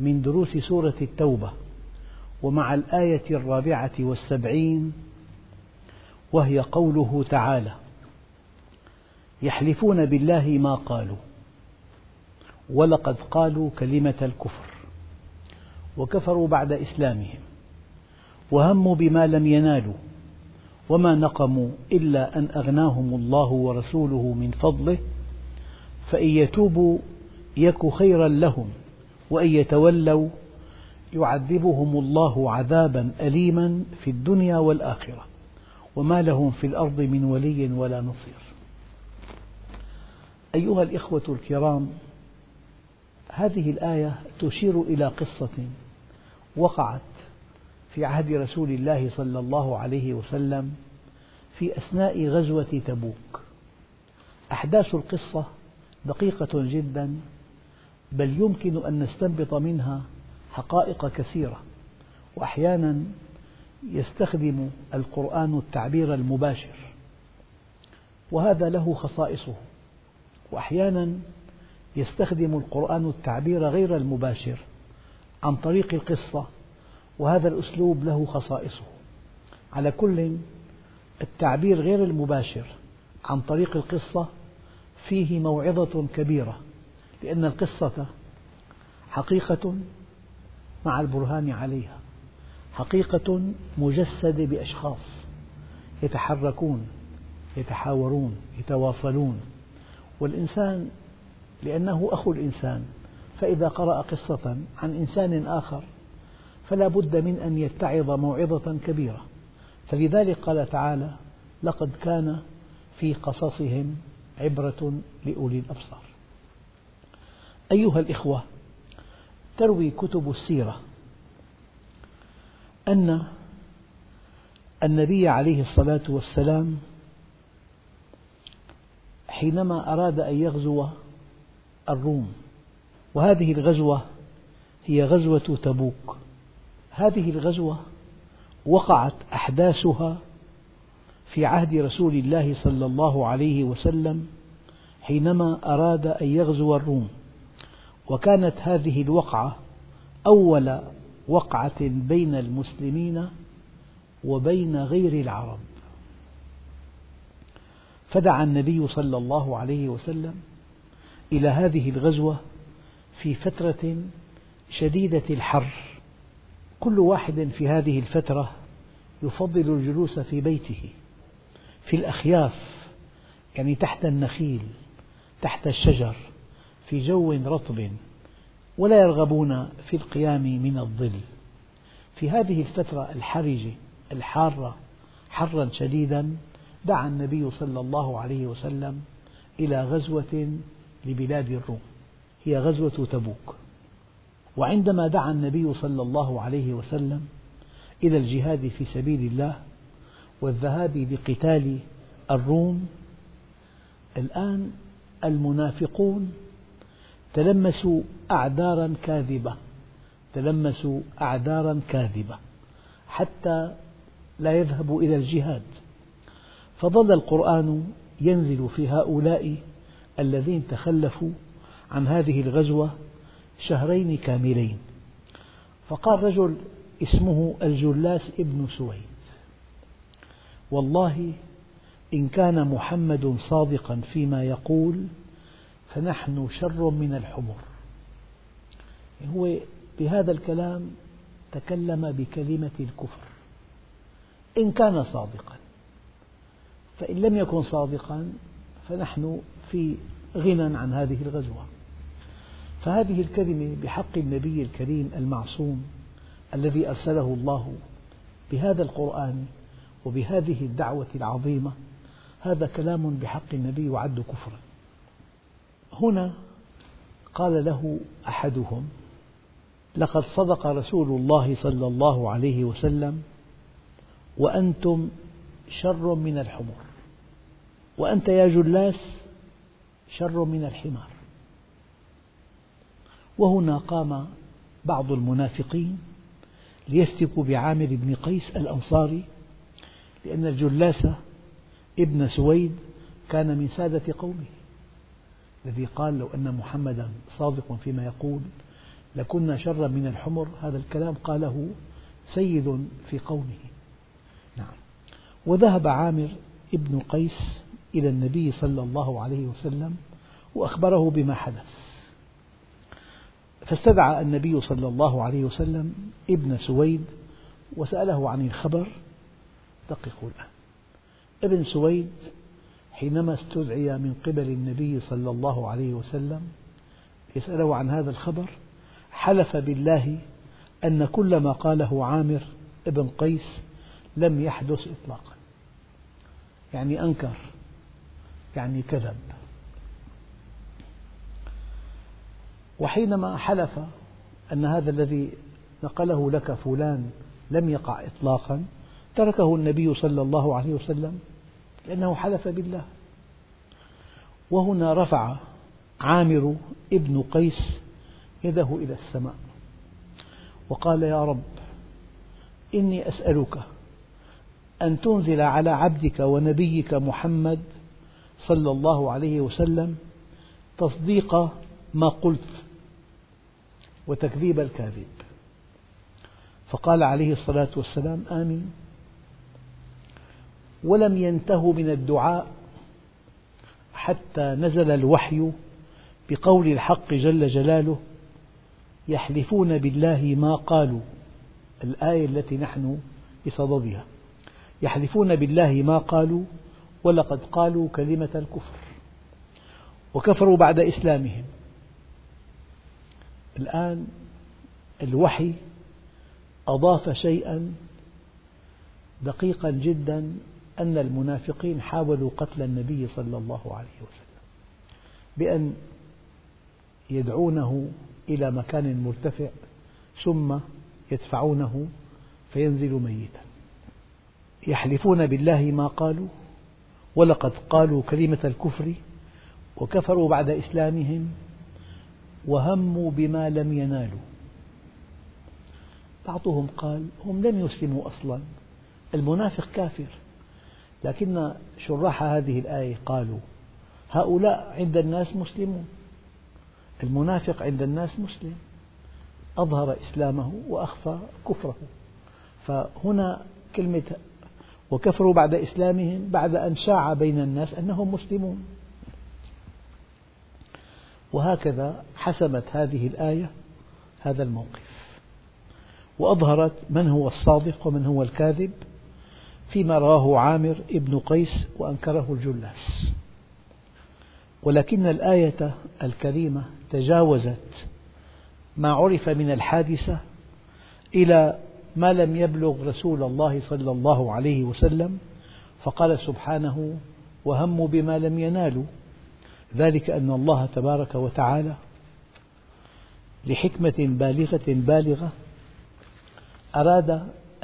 من دروس سورة التوبة ومع الآية الرابعة والسبعين وهي قوله تعالى يحلفون بالله ما قالوا ولقد قالوا كلمة الكفر وكفروا بعد إسلامهم وهموا بما لم ينالوا وما نقموا إلا أن أغناهم الله ورسوله من فضله فإن يتوبوا يك خيرا لهم وإن يتولوا يعذبهم الله عذابا أليما في الدنيا والآخرة وما لهم في الأرض من ولي ولا نصير. أيها الإخوة الكرام هذه الآية تشير إلى قصة وقعت في عهد رسول الله صلى الله عليه وسلم في أثناء غزوة تبوك. أحداث القصة دقيقة جدا بل يمكن أن نستنبط منها حقائق كثيرة. وأحيانا يستخدم القرآن التعبير المباشر وهذا له خصائصه. وأحيانا يستخدم القرآن التعبير غير المباشر عن طريق القصة وهذا الأسلوب له خصائصه. على كل التعبير غير المباشر عن طريق القصة فيه موعظة كبيرة. لأن القصة حقيقة مع البرهان عليها حقيقة مجسدة بأشخاص يتحركون يتحاورون يتواصلون. والإنسان لأنه أخو الإنسان فإذا قرأ قصة عن إنسان آخر فلا بد من أن يتعظ موعظة كبيرة. فلذلك قال تعالى لقد كان في قصصهم عبرة لأولي الأبصار. أيها الإخوة تروي كتب السيرة أن النبي عليه الصلاة والسلام حينما أراد أن يغزو الروم وهذه الغزوة هي غزوة تبوك. هذه الغزوة وقعت أحداثها في عهد رسول الله صلى الله عليه وسلم حينما أراد أن يغزو الروم. وكانت هذه الوقعة أول وقعة بين المسلمين وبين غير العرب. فدعا النبي صلى الله عليه وسلم إلى هذه الغزوة في فترة شديدة الحر. كل واحد في هذه الفترة يفضل الجلوس في بيته في الأخياف يعني تحت النخيل تحت الشجر. في جو رطب ولا يرغبون في القيام من الظل. في هذه الفترة الحرجة الحارة حرا شديدا دعا النبي صلى الله عليه وسلم إلى غزوة لبلاد الروم هي غزوة تبوك. وعندما دعا النبي صلى الله عليه وسلم إلى الجهاد في سبيل الله والذهاب لقتال الروم الآن المنافقون تلمسوا أعذارا كاذبة تلمسوا أعذارا كاذبة حتى لا يذهبوا إلى الجهاد. فظل القرآن ينزل في هؤلاء الذين تخلفوا عن هذه الغزوة شهرين كاملين. فقال رجل اسمه الجلاس ابن سويد والله إن كان محمد صادقا فيما يقول فنحن شر من الحمر. هو بهذا الكلام تكلم بكلمة الكفر. إن كان صادقا. فإن لم يكن صادقا فنحن في غنى عن هذه الغزوة. فهذه الكلمة بحق النبي الكريم المعصوم الذي أرسله الله بهذا القرآن وبهذه الدعوة العظيمة هذا كلام بحق النبي وعد كفرا. هنا قال له أحدهم لقد صدق رسول الله صلى الله عليه وسلم وأنتم شر من الحمر وأنت يا جلاس شر من الحمار. وهنا قام بعض المنافقين ليفتكوا بعامر بن قيس الأنصاري لأن الجلاس ابن سويد كان من سادة قومه. الذي قال لو أن محمدا صادق فيما يقول لكنا شرا من الحمر هذا الكلام قاله سيد في قومه. نعم. وذهب عامر ابن قيس إلى النبي صلى الله عليه وسلم وأخبره بما حدث. فاستدعى النبي صلى الله عليه وسلم ابن سويد وسأله عن الخبر. دققوا الآن. ابن سويد حينما استدعي من قبل النبي صلى الله عليه وسلم يسأله عن هذا الخبر حلف بالله أن كل ما قاله عامر ابن قيس لم يحدث إطلاقا. يعني أنكر يعني كذب. وحينما حلف أن هذا الذي نقله لك فلان لم يقع إطلاقا تركه النبي صلى الله عليه وسلم لأنه حلف بالله. وهنا رفع عامر ابن قيس يده إلى السماء وقال يا رب إني أسألك أن تنزل على عبدك ونبيك محمد صلى الله عليه وسلم تصديق ما قلت وتكذيب الكاذب. فقال عليه الصلاة والسلام آمين. ولم ينتهوا من الدعاء حتى نزل الوحي بقول الحق جل جلاله يحلفون بالله ما قالوا الآية التي نحن بصددها. يحلفون بالله ما قالوا ولقد قالوا كلمة الكفر وكفروا بعد إسلامهم. الآن الوحي أضاف شيئا دقيقا جدا أن المنافقين حاولوا قتل النبي صلى الله عليه وسلم بأن يدعونه إلى مكان مرتفع ثم يدفعونه فينزل ميتا. يحلفون بالله ما قالوا ولقد قالوا كلمة الكفر وكفروا بعد إسلامهم وهموا بما لم ينالوا. بعضهم قال هم لم يسلموا أصلا. المنافق كافر. لكن شراح هذه الآية قالوا هؤلاء عند الناس مسلمون. المنافق عند الناس مسلم. أظهر إسلامه وأخفى كفره. فهنا كلمة وكفروا بعد إسلامهم بعد أن شاع بين الناس أنهم مسلمون. وهكذا حسمت هذه الآية هذا الموقف. وأظهرت من هو الصادق ومن هو الكاذب. فيما رواه عامر ابن قيس وأنكره الجلاس. ولكن الآية الكريمة تجاوزت ما عرف من الحادثة إلى ما لم يبلغ رسول الله صلى الله عليه وسلم فقال سبحانه وهموا بما لم ينالوا ذلك أن الله تبارك وتعالى لحكمة بالغة بالغة أراد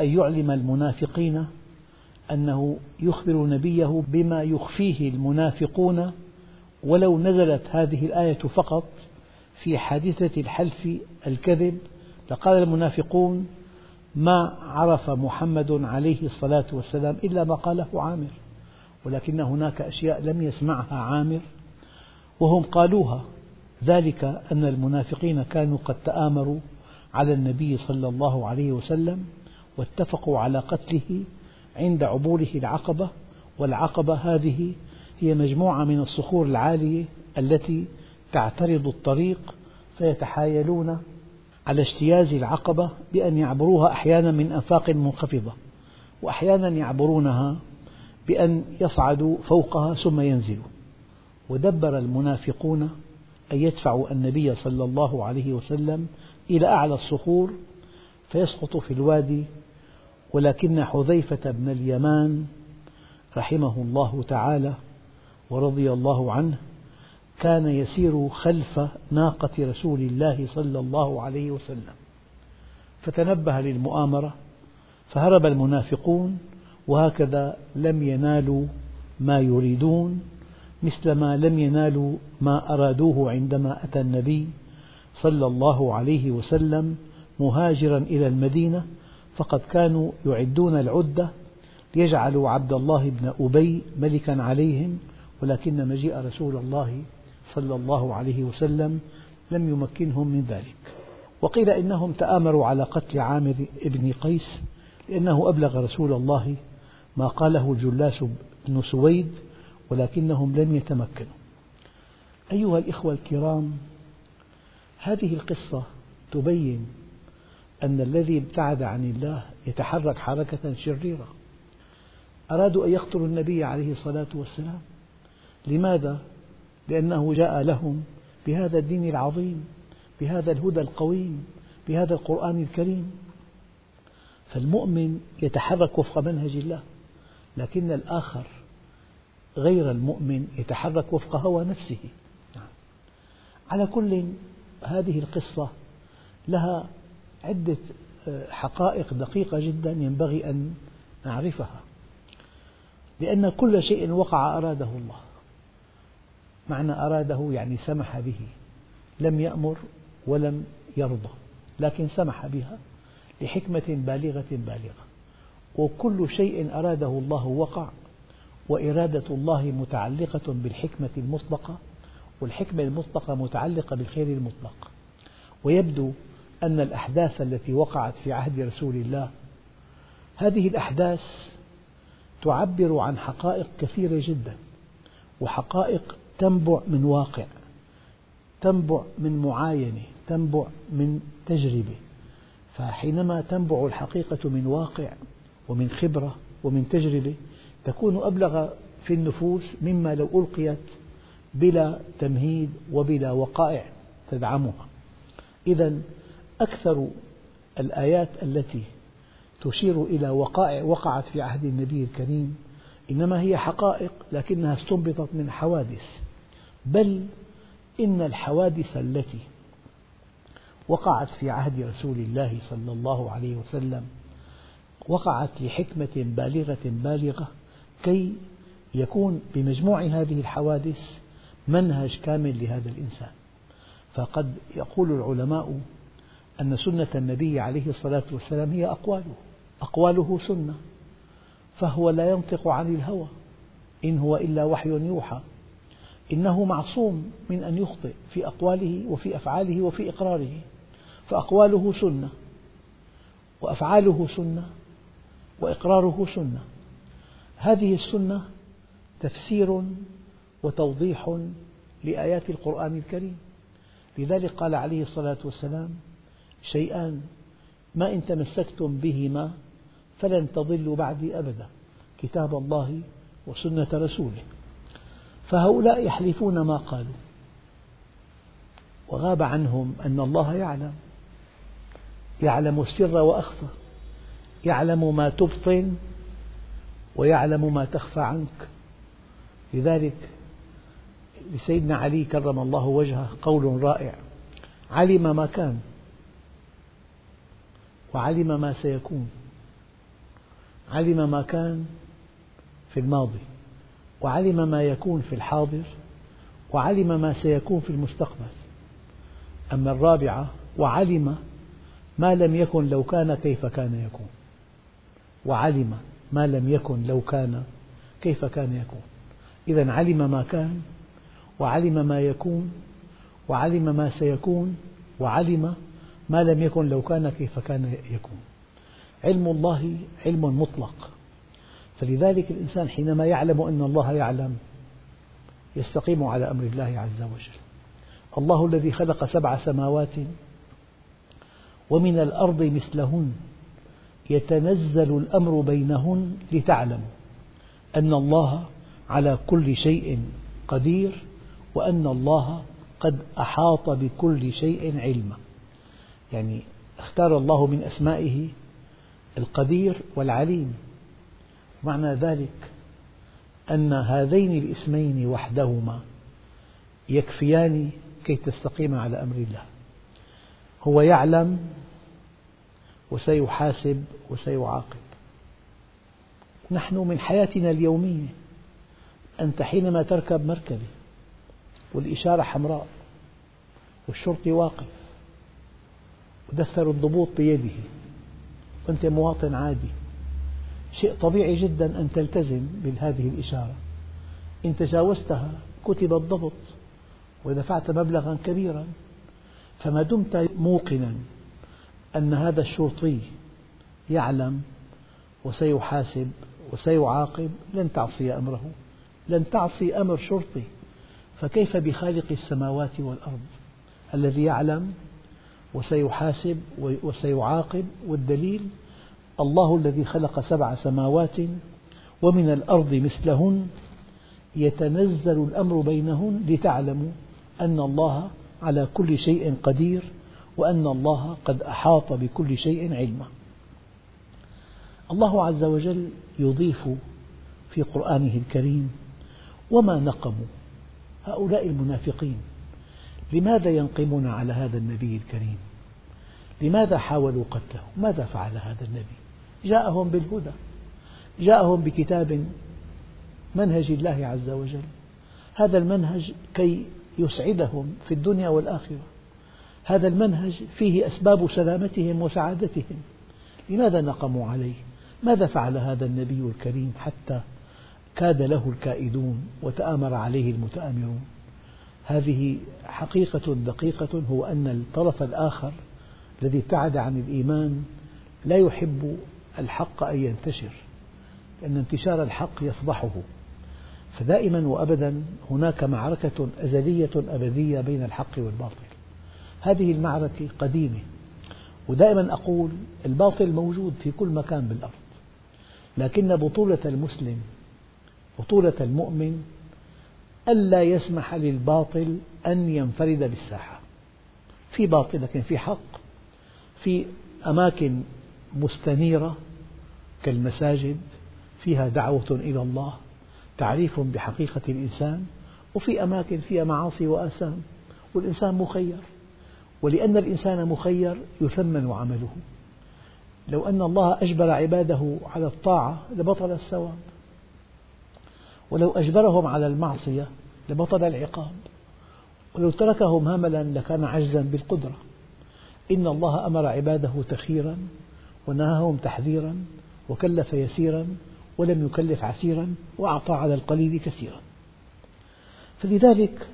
أن يعلم المنافقين أنه يخبر نبيه بما يخفيه المنافقون ولو نزلت هذه الآية فقط في حادثة الحلف الكذب. لقال المنافقون ما عرف محمد عليه الصلاة والسلام إلا ما قاله عامر ولكن هناك أشياء لم يسمعها عامر وهم قالوها. ذلك أن المنافقين كانوا قد تآمروا على النبي صلى الله عليه وسلم واتفقوا على قتله عند عبوره العقبة والعقبة هذه هي مجموعة من الصخور العالية التي تعترض الطريق فيتحايلون على اجتياز العقبة بأن يعبروها أحيانا من أنفاق منخفضة وأحيانا يعبرونها بأن يصعدوا فوقها ثم ينزلوا. ودبر المنافقون أن يدفعوا النبي صلى الله عليه وسلم إلى أعلى الصخور فيسقط في الوادي ولكن حذيفة بن اليمان رحمه الله تعالى ورضي الله عنه كان يسير خلف ناقة رسول الله صلى الله عليه وسلم فتنبه للمؤامرة فهرب المنافقون وهكذا لم ينالوا ما يريدون مثلما لم ينالوا ما أرادوه عندما أتى النبي صلى الله عليه وسلم مهاجرا إلى المدينة فقد كانوا يعدون العدة ليجعلوا عبد الله بن أبي ملكا عليهم ولكن مجيء رسول الله صلى الله عليه وسلم لم يمكنهم من ذلك. وقيل إنهم تآمروا على قتل عامر بن قيس لأنه أبلغ رسول الله ما قاله الجلاس بن سويد ولكنهم لم يتمكنوا. أيها الإخوة الكرام هذه القصة تبين أن الذي ابتعد عن الله يتحرك حركة شريرة. أرادوا أن يقتلوا النبي عليه الصلاة والسلام. لماذا؟ لأنه جاء لهم بهذا الدين العظيم بهذا الهدى القويم بهذا القرآن الكريم. فالمؤمن يتحرك وفق منهج الله لكن الآخر غير المؤمن يتحرك وفق هوى نفسه. على كل هذه القصة لها عدة حقائق دقيقة جدا ينبغي أن نعرفها. لأن كل شيء وقع أراده الله. معنى أراده يعني سمح به. لم يأمر ولم يرضى. لكن سمح بها لحكمة بالغة بالغة. وكل شيء أراده الله وقع وإرادة الله متعلقة بالحكمة المطلقة والحكمة المطلقة متعلقة بالخير المطلق. ويبدو أن الأحداث التي وقعت في عهد رسول الله هذه الأحداث تعبر عن حقائق كثيرة جدا وحقائق تنبع من واقع تنبع من معاينة تنبع من تجربة. فحينما تنبع الحقيقة من واقع ومن خبرة ومن تجربة تكون أبلغ في النفوس مما لو ألقيت بلا تمهيد وبلا وقائع تدعمها. إذا أكثر الآيات التي تشير إلى وقائع وقعت في عهد النبي الكريم إنما هي حقائق لكنها استنبطت من حوادث. بل إن الحوادث التي وقعت في عهد رسول الله صلى الله عليه وسلم وقعت لحكمة بالغة بالغة كي يكون بمجموع هذه الحوادث منهج كامل لهذا الإنسان. فقد يقول العلماء أن سنة النبي عليه الصلاة والسلام هي أقواله. أقواله سنة. فهو لا ينطق عن الهوى. إن هو إلا وحي يوحى. إنه معصوم من أن يخطئ في أقواله وفي أفعاله وفي إقراره. فأقواله سنة. وأفعاله سنة. وإقراره سنة. هذه السنة تفسير وتوضيح لآيات القرآن الكريم. لذلك قال عليه الصلاة والسلام شيئان ما إن تمسكتم بهما فلن تضلوا بعدي أبدا كتاب الله وسنة رسوله. فهؤلاء يحلفون ما قالوا وغاب عنهم أن الله يعلم يعلم السر وأخفى يعلم ما تبطن ويعلم ما تخفى عنك. لذلك لسيدنا علي كرم الله وجهه قول رائع علم ما كان. وعلم ما سيكون. علم ما كان في الماضي وعلم ما يكون في الحاضر وعلم ما سيكون في المستقبل. أما الرابعة وعلم ما لم يكن لو كان كيف كان يكون. وعلم ما لم يكن لو كان كيف كان يكون. إذا علم ما كان وعلم ما يكون وعلم ما سيكون وعلم ما لم يكن لو كان كيف كان يكون. علم الله علم مطلق. فلذلك الإنسان حينما يعلم أن الله يعلم يستقيم على أمر الله عز وجل. الله الذي خلق سبع سماوات ومن الأرض مثلهن يتنزل الأمر بينهن لتعلموا أن الله على كل شيء قدير وأن الله قد أحاط بكل شيء علما. يعني اختار الله من أسمائه القدير والعليم. معنى ذلك أن هذين الاسمين وحدهما يكفيان كي تستقيم على أمر الله. هو يعلم وسيحاسب وسيعاقب. نحن من حياتنا اليومية أنت حينما تركب مركبة والإشارة حمراء والشرطي واقف ودثر الضبوط بيده. وأنت مواطن عادي. شيء طبيعي جدا أن تلتزم بهذه الإشارة. إن تجاوزتها كتب الضبط ودفعت مبلغا كبيرا. فما دمت موقنا أن هذا الشرطي يعلم وسيحاسب وسيعاقب. لن تعصي أمره. لن تعصي أمر شرطي. فكيف بخالق السماوات والأرض؟ الذي يعلم وسيحاسب وسيعاقب والدليل الله الذي خلق سبع سماوات ومن الأرض مثلهن يتنزل الأمر بينهن لتعلموا أن الله على كل شيء قدير وأن الله قد أحاط بكل شيء علما. الله عز وجل يضيف في قرآنه الكريم وما نقموا هؤلاء المنافقين لماذا ينقمون على هذا النبي الكريم؟ لماذا حاولوا قتله؟ ماذا فعل هذا النبي؟ جاءهم بالهدى. جاءهم بكتاب منهج الله عز وجل. هذا المنهج كي يسعدهم في الدنيا والآخرة. هذا المنهج فيه أسباب سلامتهم وسعادتهم. لماذا نقموا عليه؟ ماذا فعل هذا النبي الكريم حتى كاد له الكائدون وتآمر عليه المتآمرون؟ هذه حقيقة دقيقة هو أن الطرف الآخر الذي ابتعد عن الإيمان لا يحب الحق أن ينتشر لأن انتشار الحق يفضحه. فدائما وأبدا هناك معركة أزلية أبدية بين الحق والباطل. هذه المعركة قديمة ودائما أقول الباطل موجود في كل مكان بالأرض لكن بطولة المسلم بطولة المؤمن ألا يسمح للباطل أن ينفرد بالساحة. في باطل لكن في حق في أماكن مستنيرة كالمساجد فيها دعوة إلى الله تعريف بحقيقة الإنسان وفي أماكن فيها معاصي وآثام والإنسان مخير. ولأن الإنسان مخير يثمن عمله. لو أن الله أجبر عباده على الطاعة لبطل الثواب. ولو أجبرهم على المعصية لبطل العقاب. ولو تركهم هملا لكان عجزا بالقدرة. إن الله أمر عباده تخيرا ونهاهم تحذيرا وكلف يسيرا ولم يكلف عسيرا وأعطى على القليل كثيرا. فلذلك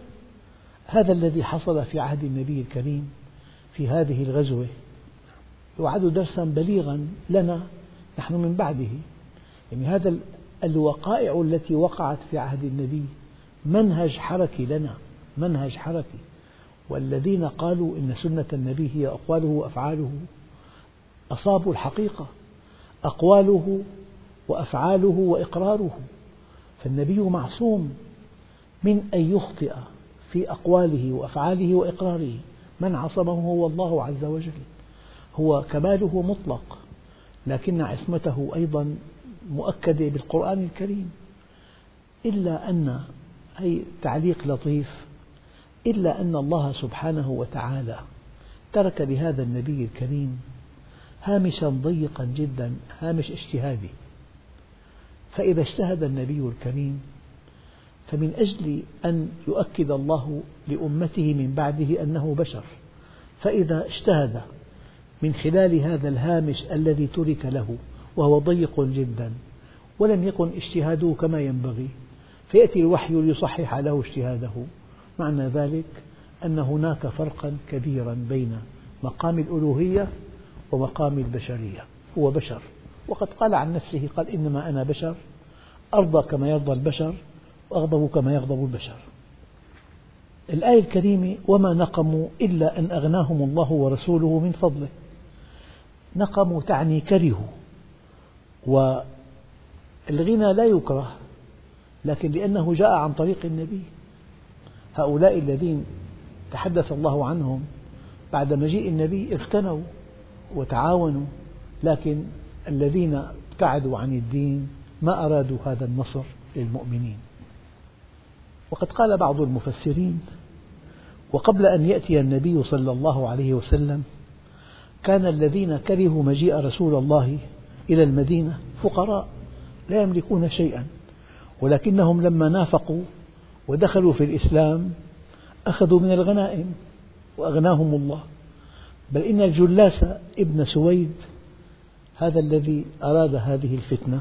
هذا الذي حصل في عهد النبي الكريم في هذه الغزوة يعد درسا بليغا لنا نحن من بعده. يعني هذا الوقائع التي وقعت في عهد النبي. منهج حركي لنا منهج حركي. والذين قالوا إن سنة النبي هي أقواله وأفعاله أصابوا الحقيقة. أقواله وأفعاله وإقراره. فالنبي معصوم من أن يخطئ في أقواله وأفعاله وإقراره. من عصمه هو الله عز وجل. هو كماله مطلق لكن عصمته أيضا مؤكدة بالقرآن الكريم. إلا أن أي تعليق لطيف إلا أن الله سبحانه وتعالى ترك لهذا النبي الكريم هامشا ضيقا جدا هامش اجتهادي. فإذا اجتهد النبي الكريم فمن أجل أن يؤكد الله لأمته من بعده أنه بشر فإذا اجتهد من خلال هذا الهامش الذي ترك له وهو ضيق جدا ولم يكن اجتهاده كما ينبغي فيأتي الوحي ليصحح له اجتهاده معنى ذلك أن هناك فرقا كبيرا بين مقام الألوهية ومقام البشرية هو بشر وقد قال عن نفسه قال إنما أنا بشر أرضى كما يرضى البشر وأغضب كما يغضب البشر الآية الكريمة وما نقموا إلا أن أغناهم الله ورسوله من فضله نقموا تعني كرهوا والغنى لا يكره لكن لأنه جاء عن طريق النبي. هؤلاء الذين تحدث الله عنهم بعد مجيء النبي اغتنوا وتعاونوا لكن الذين ابتعدوا عن الدين ما أرادوا هذا النصر للمؤمنين. وقد قال بعض المفسرين وقبل أن يأتي النبي صلى الله عليه وسلم كان الذين كرهوا مجيء رسول الله إلى المدينة فقراء لا يملكون شيئا. ولكنهم لما نافقوا ودخلوا في الإسلام أخذوا من الغنائم وأغناهم الله. بل إن الجلاس ابن سويد هذا الذي أراد هذه الفتنة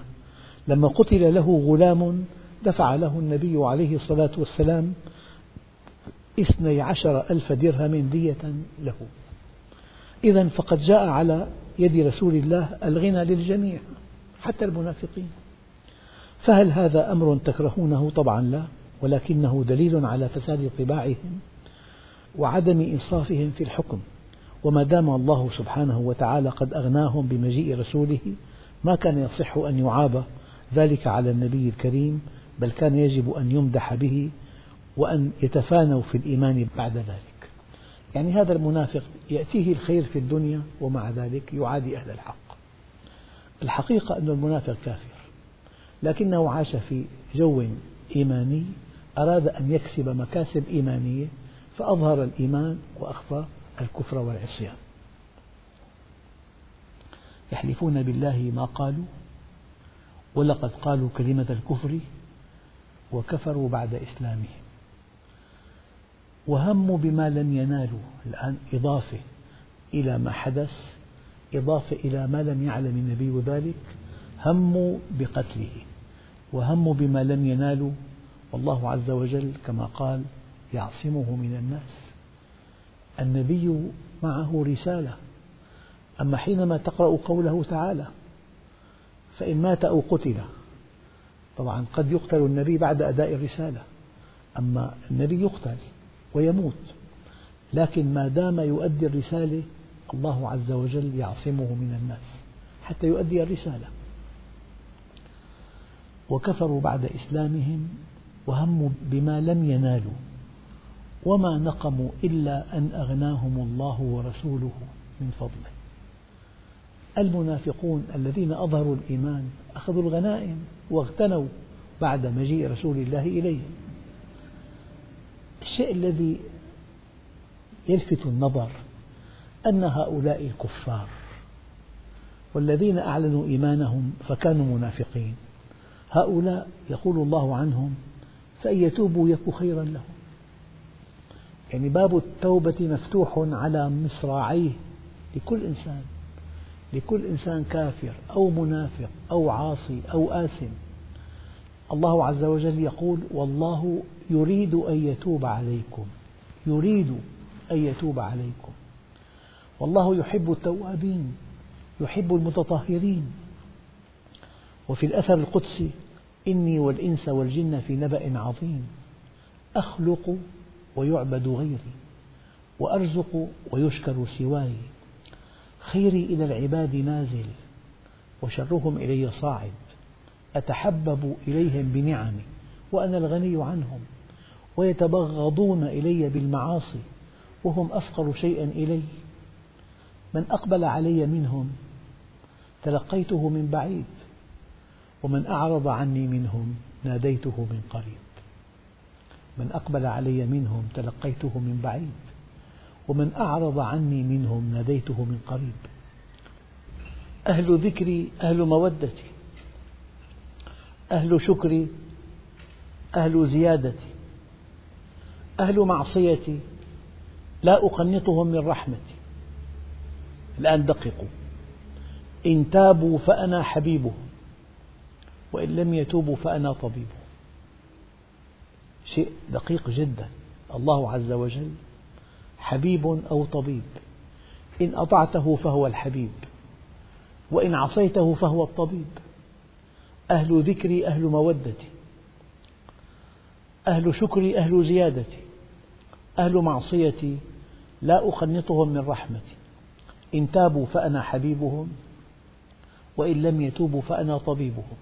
لما قتل له غلام دفع له النبي عليه الصلاة والسلام اثني عشر ألف درهم دية له. إذا فقد جاء على يد رسول الله الغنى للجميع حتى المنافقين. فهل هذا أمر تكرهونه؟ طبعا لا ولكنه دليل على فساد طباعهم وعدم إنصافهم في الحكم. وما دام الله سبحانه وتعالى قد أغناهم بمجيء رسوله ما كان يصح أن يعاب ذلك على النبي الكريم بل كان يجب أن يمدح به وأن يتفانوا في الإيمان بعد ذلك. يعني هذا المنافق يأتيه الخير في الدنيا ومع ذلك يعادي أهل الحق. الحقيقة أن المنافق كافر لكنه عاش في جو إيماني أراد أن يكسب مكاسب إيمانية فأظهر الإيمان وأخفى الكفر والعصيان. يحلفون بالله ما قالوا ولقد قالوا كلمة الكفر وكفروا بعد إسلامهم. وهموا بما لم ينالوا الآن إضافة إلى ما حدث إضافة إلى ما لم يعلم النبي ذلك هموا بقتله وهموا بما لم ينالوا والله عز وجل كما قال يعصمه من الناس. النبي معه رسالة أما حينما تقرأ قوله تعالى فإن مات أو قتل طبعا قد يقتل النبي بعد أداء الرسالة أما النبي يقتل. ويموت. لكن ما دام يؤدي الرسالة الله عز وجل يعصمه من الناس حتى يؤدي الرسالة. وكفروا بعد إسلامهم وهموا بما لم ينالوا وما نقموا إلا أن أغناهم الله ورسوله من فضله. المنافقون الذين أظهروا الإيمان أخذوا الغنائم واغتنوا بعد مجيء رسول الله إليهم. الشيء الذي يلفت النظر أن هؤلاء الكفار والذين أعلنوا إيمانهم فكانوا منافقين. هؤلاء يقول الله عنهم فإن يتوبوا يك خيرا لهم. يعني باب التوبة مفتوح على مصراعيه لكل إنسان لكل إنسان كافر أو منافق أو عاصي أو آثم. الله عز وجل يقول والله يريد أن يتوب عليكم. يريد أن يتوب عليكم. والله يحب التوابين يحب المتطهرين. وفي الأثر القدسي إني والإنس والجن في نبأ عظيم. أخلق ويعبد غيري وأرزق ويشكر سواي. خيري إلى العباد نازل وشرهم إلي صاعد. أتحبب إليهم بنعمي وأنا الغني عنهم ويتبغضون إلي بالمعاصي وهم أفقر شيئا إلي. من أقبل علي منهم تلقيته من بعيد ومن أعرض عني منهم ناديته من قريب. من أقبل علي منهم تلقيته من بعيد ومن أعرض عني منهم ناديته من قريب. أهل ذكري أهل مودتي أهل شكري أهل زيادتي أهل معصيتي لا أقنطهم من رحمتي. الآن دققوا. إن تابوا فأنا حبيبهم وإن لم يتوبوا فأنا طبيبهم شيء دقيق جدا. الله عز وجل حبيب أو طبيب. إن أطعته فهو الحبيب وإن عصيته فهو الطبيب. أهل ذكري أهل مودتي أهل شكري أهل زيادتي أهل معصيتي لا أقنطهم من رحمتي. إن تابوا فأنا حبيبهم وإن لم يتوبوا فأنا طبيبهم.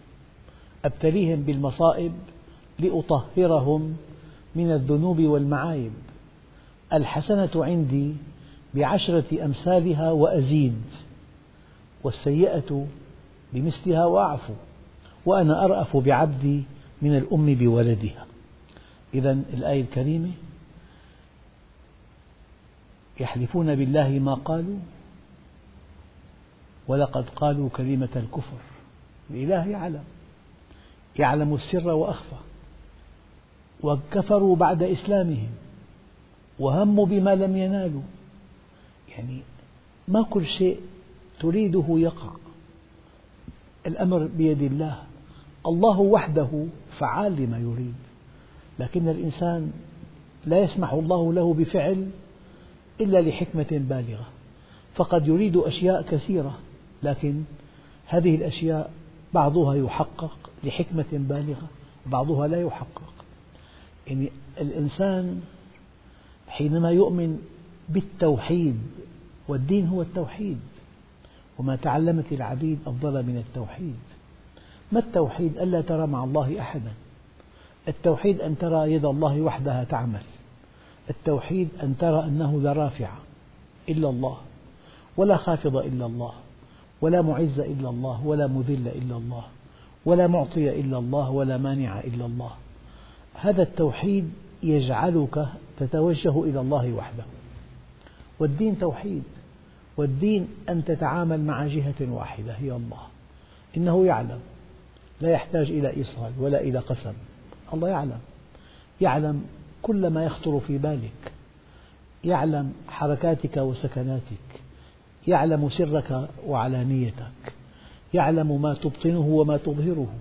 أبتليهم بالمصائب لأطهرهم من الذنوب والمعايب. الحسنة عندي بعشرة أمثالها وأزيد والسيئة بمثلها وأعفو. وأنا أرأف بعبدي من الأم بولدها. إذا الآية الكريمة يحلفون بالله ما قالوا ولقد قالوا كلمة الكفر. الإله يعلم يعلم السر وأخفى وكفروا بعد إسلامهم وهموا بما لم ينالوا. يعني ما كل شيء تريده يقع. الأمر بيد الله. الله وحده فعال لما يريد. لكن الإنسان لا يسمح الله له بفعل إلا لحكمة بالغة. فقد يريد أشياء كثيرة لكن هذه الأشياء بعضها يحقق لحكمة بالغة وبعضها لا يحقق. يعني الإنسان حينما يؤمن بالتوحيد والدين هو التوحيد وما تعلمت العبيد أفضل من التوحيد. ما التوحيد ألا ترى مع الله أحدا؟ التوحيد أن ترى يد الله وحدها تعمل. التوحيد أن ترى أنه لا رافع إلا الله ولا خافض إلا الله ولا معز إلا الله ولا مذل إلا الله ولا معطي إلا الله ولا مانع إلا الله. هذا التوحيد يجعلك تتوجه إلى الله وحده. والدين توحيد. والدين أن تتعامل مع جهة واحدة هي الله. إنه يعلم. لا يحتاج إلى إيصال ولا إلى قسم. الله يعلم. يعلم كل ما يخطر في بالك. يعلم حركاتك وسكناتك. يعلم سرك وعلانيتك. يعلم ما تبطنه وما تظهره.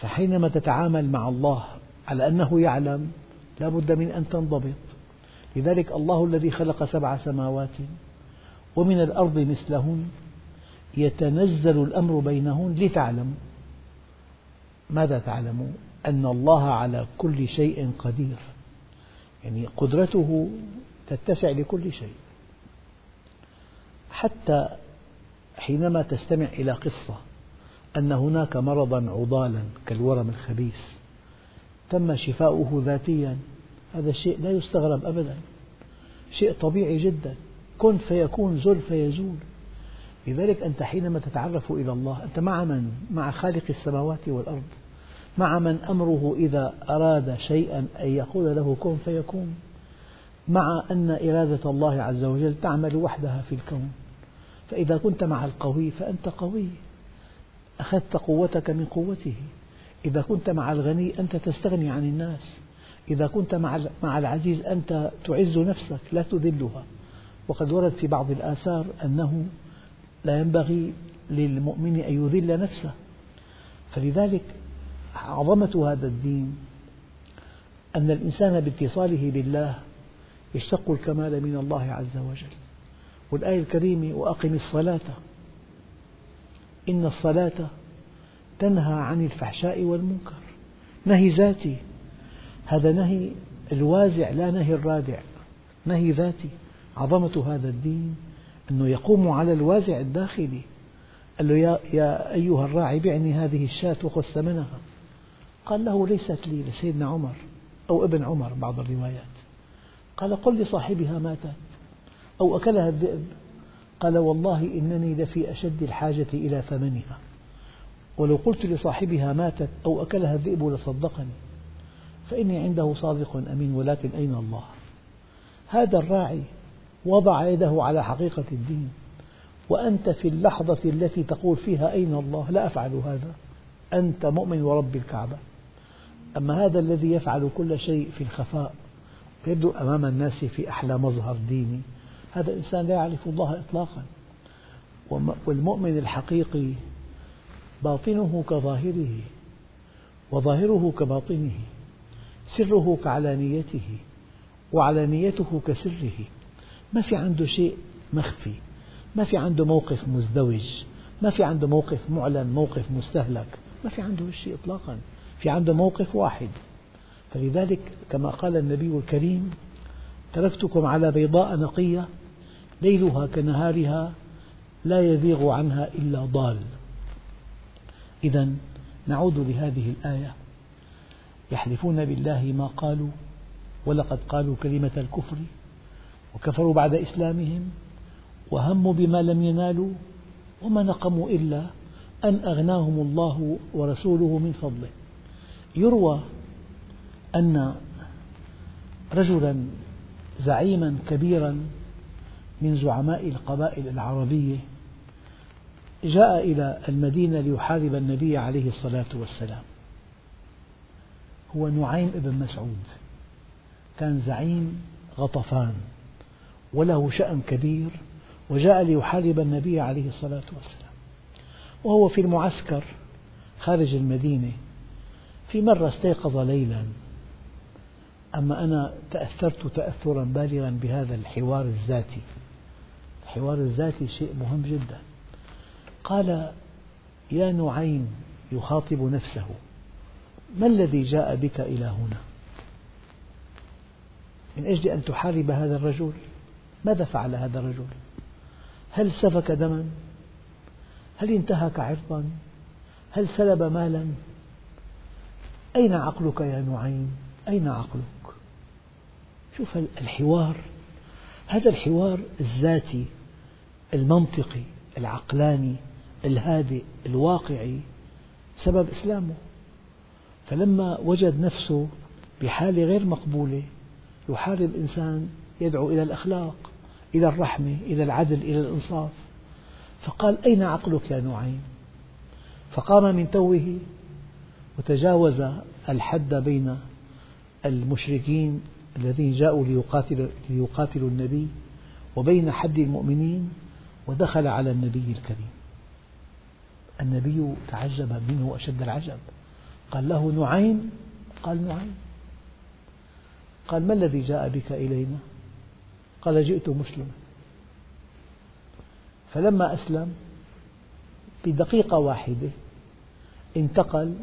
فحينما تتعامل مع الله على أنه يعلم لا بد من أن تنضبط. لذلك الله الذي خلق سبع سماوات ومن الأرض مثلهن يتنزل الأمر بينهن لتعلموا ماذا تعلموا؟ أن الله على كل شيء قدير. يعني قدرته تتسع لكل شيء. حتى حينما تستمع إلى قصة أن هناك مرضا عضالا كالورم الخبيث تم شفاؤه ذاتيا هذا الشيء لا يستغرب أبدا. شيء طبيعي جدا. كن فيكون زل فيزول. لذلك أنت حينما تتعرف إلى الله أنت مع من؟ مع خالق السماوات والأرض. مع من أمره إذا أراد شيئا أن يقول له كن فيكون. مع أن إرادة الله عز وجل تعمل وحدها في الكون. فإذا كنت مع القوي فأنت قوي. أخذت قوتك من قوته. إذا كنت مع الغني أنت تستغني عن الناس. إذا كنت مع العزيز أنت تعز نفسك لا تذلها. وقد ورد في بعض الآثار أنه لا ينبغي للمؤمن أن يذل نفسه. فلذلك عظمة هذا الدين أن الإنسان باتصاله بالله يشتق الكمال من الله عز وجل. والآية الكريمة وأقم الصلاة. إن الصلاة تنهى عن الفحشاء والمنكر. نهي ذاتي. هذا نهي الوازع لا نهي الرادع. نهي ذاتي. عظمة هذا الدين. أنه يقوم على الوازع الداخلي. قال له يا, يا أيها الراعي بعني هذه الشاة وخذ ثمنها. قال له ليست لي لسيدنا عمر أو ابن عمر بعض الروايات. قال قل لصاحبها ماتت أو أكلها الذئب. قال والله إنني لفي أشد الحاجة إلى ثمنها. ولو قلت لصاحبها ماتت أو أكلها الذئب لصدقني فإني عنده صادق أمين ولكن أين الله؟ هذا الراعي وضع يده على حقيقة الدين. وأنت في اللحظة التي تقول فيها أين الله؟ لا أفعل هذا. أنت مؤمن ورب الكعبة. أما هذا الذي يفعل كل شيء في الخفاء يبدو أمام الناس في أحلى مظهر ديني. هذا إنسان لا يعرف الله إطلاقا. والمؤمن الحقيقي باطنه كظاهره وظاهره كباطنه سره كعلانيته وعلانيته كسره. ما في عنده شيء مخفي ما في عنده موقف مزدوج ما في عنده موقف معلن موقف مستهلك ما في عنده شيء إطلاقا في عنده موقف واحد. فلذلك كما قال النبي الكريم تركتكم على بيضاء نقية ليلها كنهارها لا يزيغ عنها إلا ضال. إذا نعود لهذه الآية. يحلفون بالله ما قالوا ولقد قالوا كلمة الكفر وكفروا بعد إسلامهم وهموا بما لم ينالوا وما نقموا إلا أن أغناهم الله ورسوله من فضله. يروى أن رجلا زعيما كبيرا من زعماء القبائل العربية جاء إلى المدينة ليحارب النبي عليه الصلاة والسلام. هو نعيم بن مسعود كان زعيم غطفان. وله شأن كبير وجاء ليحارب النبي عليه الصلاة والسلام. وهو في المعسكر خارج المدينة في مرة استيقظ ليلا. أما أنا تأثرت تأثرا بالغا بهذا الحوار الذاتي. الحوار الذاتي شيء مهم جدا. قال يا نعيم يخاطب نفسه. ما الذي جاء بك إلى هنا؟ من أجل أن تحارب هذا الرجل؟ ماذا فعل هذا الرجل؟ هل سفك دما؟ هل انتهك عرضا؟ هل سلب مالا؟ أين عقلك يا نعيم؟ أين عقلك؟ شوف الحوار. هذا الحوار الذاتي المنطقي العقلاني الهادئ الواقعي سبب إسلامه. فلما وجد نفسه بحالة غير مقبولة يحارب إنسان يدعو إلى الأخلاق. إلى الرحمة إلى العدل إلى الإنصاف. فقال أين عقلك يا نعيم؟ فقام من توه وتجاوز الحد بين المشركين الذين جاءوا ليقاتلوا, النبي وبين حد المؤمنين ودخل على النبي الكريم. النبي تعجب منه أشد العجب. قال له نعيم؟ قال نعيم. قال ما الذي جاء بك إلينا؟ قال جئت مسلما. فلما أسلم بدقيقة واحدة انتقل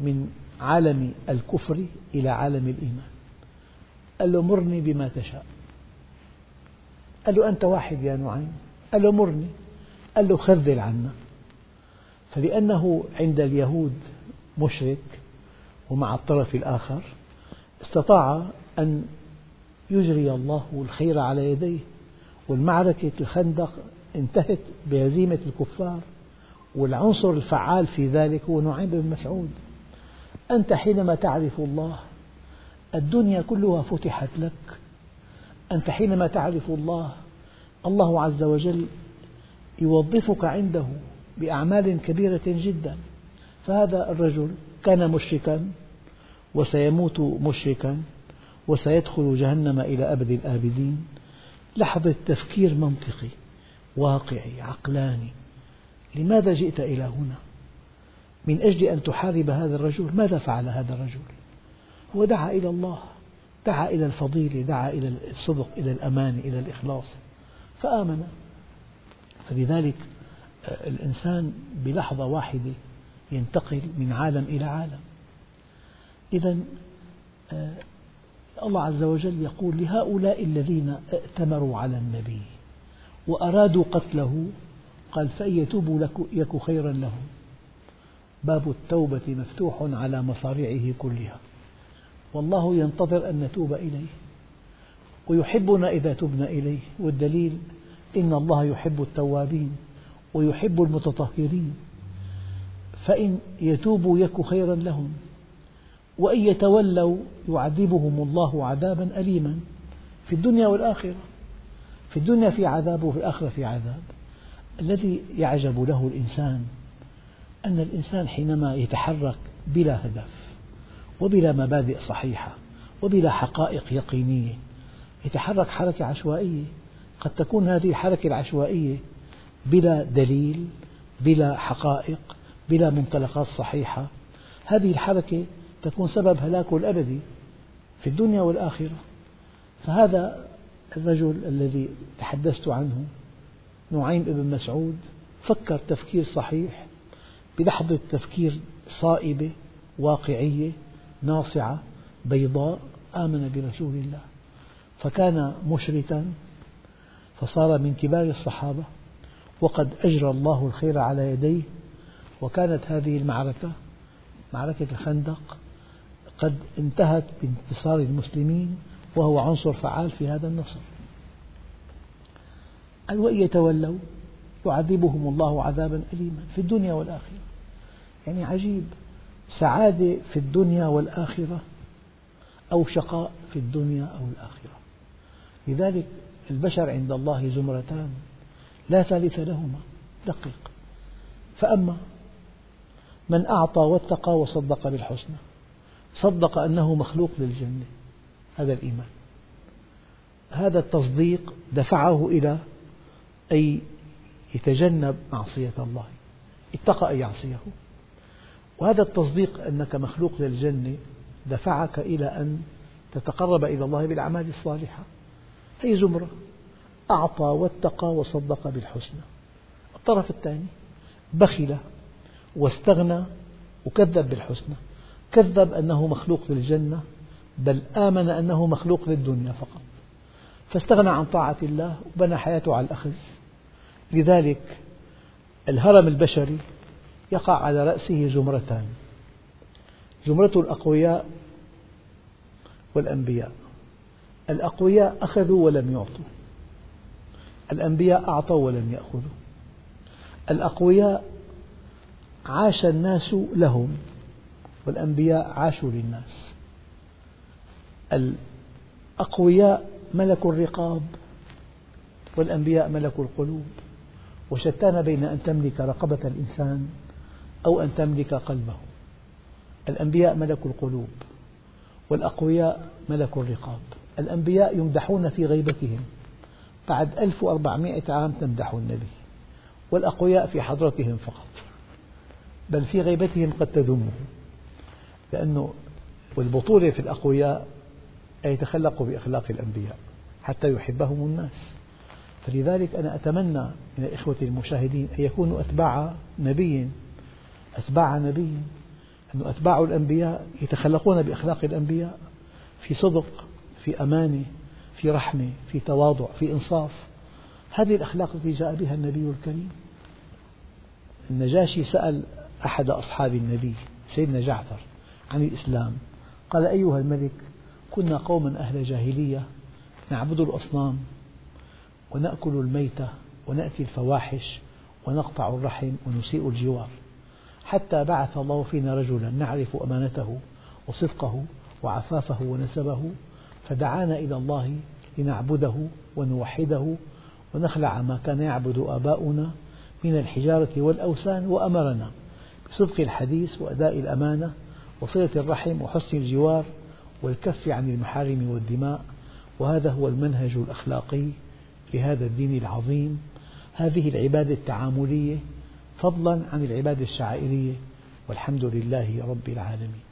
من عالم الكفر إلى عالم الإيمان. قال له مرني بما تشاء. قال له أنت واحد يا نعيم. قال له مرني. قال له خذل عنا. فلأنه عند اليهود مشرك ومع الطرف الآخر استطاع أن يجري الله الخير على يديه والمعركة الخندق انتهت بهزيمة الكفار والعنصر الفعال في ذلك هو نعيم بن مسعود. أنت حينما تعرف الله الدنيا كلها فتحت لك. أنت حينما تعرف الله الله عز وجل يوظفك عنده بأعمال كبيرة جدا. فهذا الرجل كان مشركا وسيموت مشركا. وسيدخل جهنم إلى أبد الآبدين. لحظة تفكير منطقي واقعي عقلاني. لماذا جئت إلى هنا؟ من أجل أن تحارب هذا الرجل ماذا فعل هذا الرجل؟ هو دعا إلى الله دعا إلى الفضيلة دعا إلى الصدق إلى الأمان إلى الإخلاص. فآمن. فلذلك آه، الإنسان بلحظة واحدة ينتقل من عالم إلى عالم. إذا آه، الله عز وجل يقول لهؤلاء الذين ائتمروا على النبي وأرادوا قتله قال فإن يتوبوا يك خيرا لهم. باب التوبة مفتوح على مصارعه كلها. والله ينتظر أن نتوب إليه ويحبنا إذا تبنا إليه. والدليل إن الله يحب التوابين ويحب المتطهرين. فإن يتوبوا يك خيرا لهم. وإن يتولوا يعذبهم الله عذابا أليما. في الدنيا والآخرة. في الدنيا في عذاب وفي الآخرة في عذاب. الذي يعجب له الإنسان أن الإنسان حينما يتحرك بلا هدف وبلا مبادئ صحيحة وبلا حقائق يقينية يتحرك حركة عشوائية. قد تكون هذه الحركة العشوائية بلا دليل بلا حقائق بلا منطلقات صحيحة. هذه الحركة تكون سبب هلاكه الأبدي في الدنيا والآخرة. فهذا الرجل الذي تحدثت عنه نعيم بن مسعود فكر تفكير صحيح بلحظة تفكير صائبة واقعية ناصعة بيضاء آمن برسول الله. فكان مشركا فصار من كبار الصحابة وقد أجرى الله الخير على يديه وكانت هذه المعركة معركة الخندق قد انتهت بانتصار المسلمين وهو عنصر فعال في هذا النصر. قال وإن يتولوا يعذبهم الله عذابا أليما في الدنيا والآخرة. يعني عجيب. سعادة في الدنيا والآخرة أو شقاء في الدنيا أو الآخرة. لذلك البشر عند الله زمرتان لا ثالث لهما دقق فأما من أعطى واتقى وصدق بالحسنى صدق أنه مخلوق للجنة. هذا الإيمان. هذا التصديق دفعه إلى أن يتجنب معصية الله. اتقى أن يعصيه. وهذا التصديق أنك مخلوق للجنة دفعك إلى أن تتقرب إلى الله بالأعمال الصالحة. هي زمرة. أعطى واتقى وصدق بالحسنى. الطرف الثاني بخل واستغنى وكذب بالحسنى. كذب أنه مخلوق للجنة بل آمن أنه مخلوق للدنيا فقط. فاستغنى عن طاعة الله وبنى حياته على الأخذ. لذلك الهرم البشري يقع على رأسه زمرتان. زمرة الأقوياء والأنبياء. الأقوياء أخذوا ولم يعطوا. الأنبياء أعطوا ولم يأخذوا. الأقوياء عاش الناس لهم. والأنبياء عاشوا للناس. الأقوياء ملكوا الرقاب والأنبياء ملكوا القلوب. وشتان بين أن تملك رقبة الإنسان أو أن تملك قلبه. الأنبياء ملكوا القلوب والأقوياء ملكوا الرقاب. الأنبياء يمدحون في غيبتهم. بعد 1400 عام تمدح النبي. والأقوياء في حضرتهم فقط. بل في غيبتهم قد تذمه لأنه والبطولة في الأقوياء أن يتخلقوا بأخلاق الأنبياء حتى يحبهم الناس. فلذلك أنا أتمنى من الإخوة المشاهدين أن يكونوا أتباع نبي أتباع نبي أن أتباع الأنبياء يتخلقون بأخلاق الأنبياء في صدق في أمانة في رحمة في تواضع في إنصاف. هذه الأخلاق التي جاء بها النبي الكريم. النجاشي سأل أحد أصحاب النبي سيدنا جعفر عن الإسلام. قال أيها الملك كنا قوما أهل جاهلية نعبد الأصنام ونأكل الميتة ونأتي الفواحش ونقطع الرحم ونسيء الجوار. حتى بعث الله فينا رجلا نعرف أمانته وصدقه وعفافه ونسبه فدعانا إلى الله لنعبده ونوحده ونخلع ما كان يعبد آباؤنا من الحجارة والأوثان وأمرنا بصدق الحديث وأداء الأمانة وصلة الرحم وحسن الجوار والكف عن المحارم والدماء وهذا هو المنهج الأخلاقي لهذا الدين العظيم. هذه العبادة التعاملية فضلا عن العبادة الشعائرية والحمد لله رب العالمين.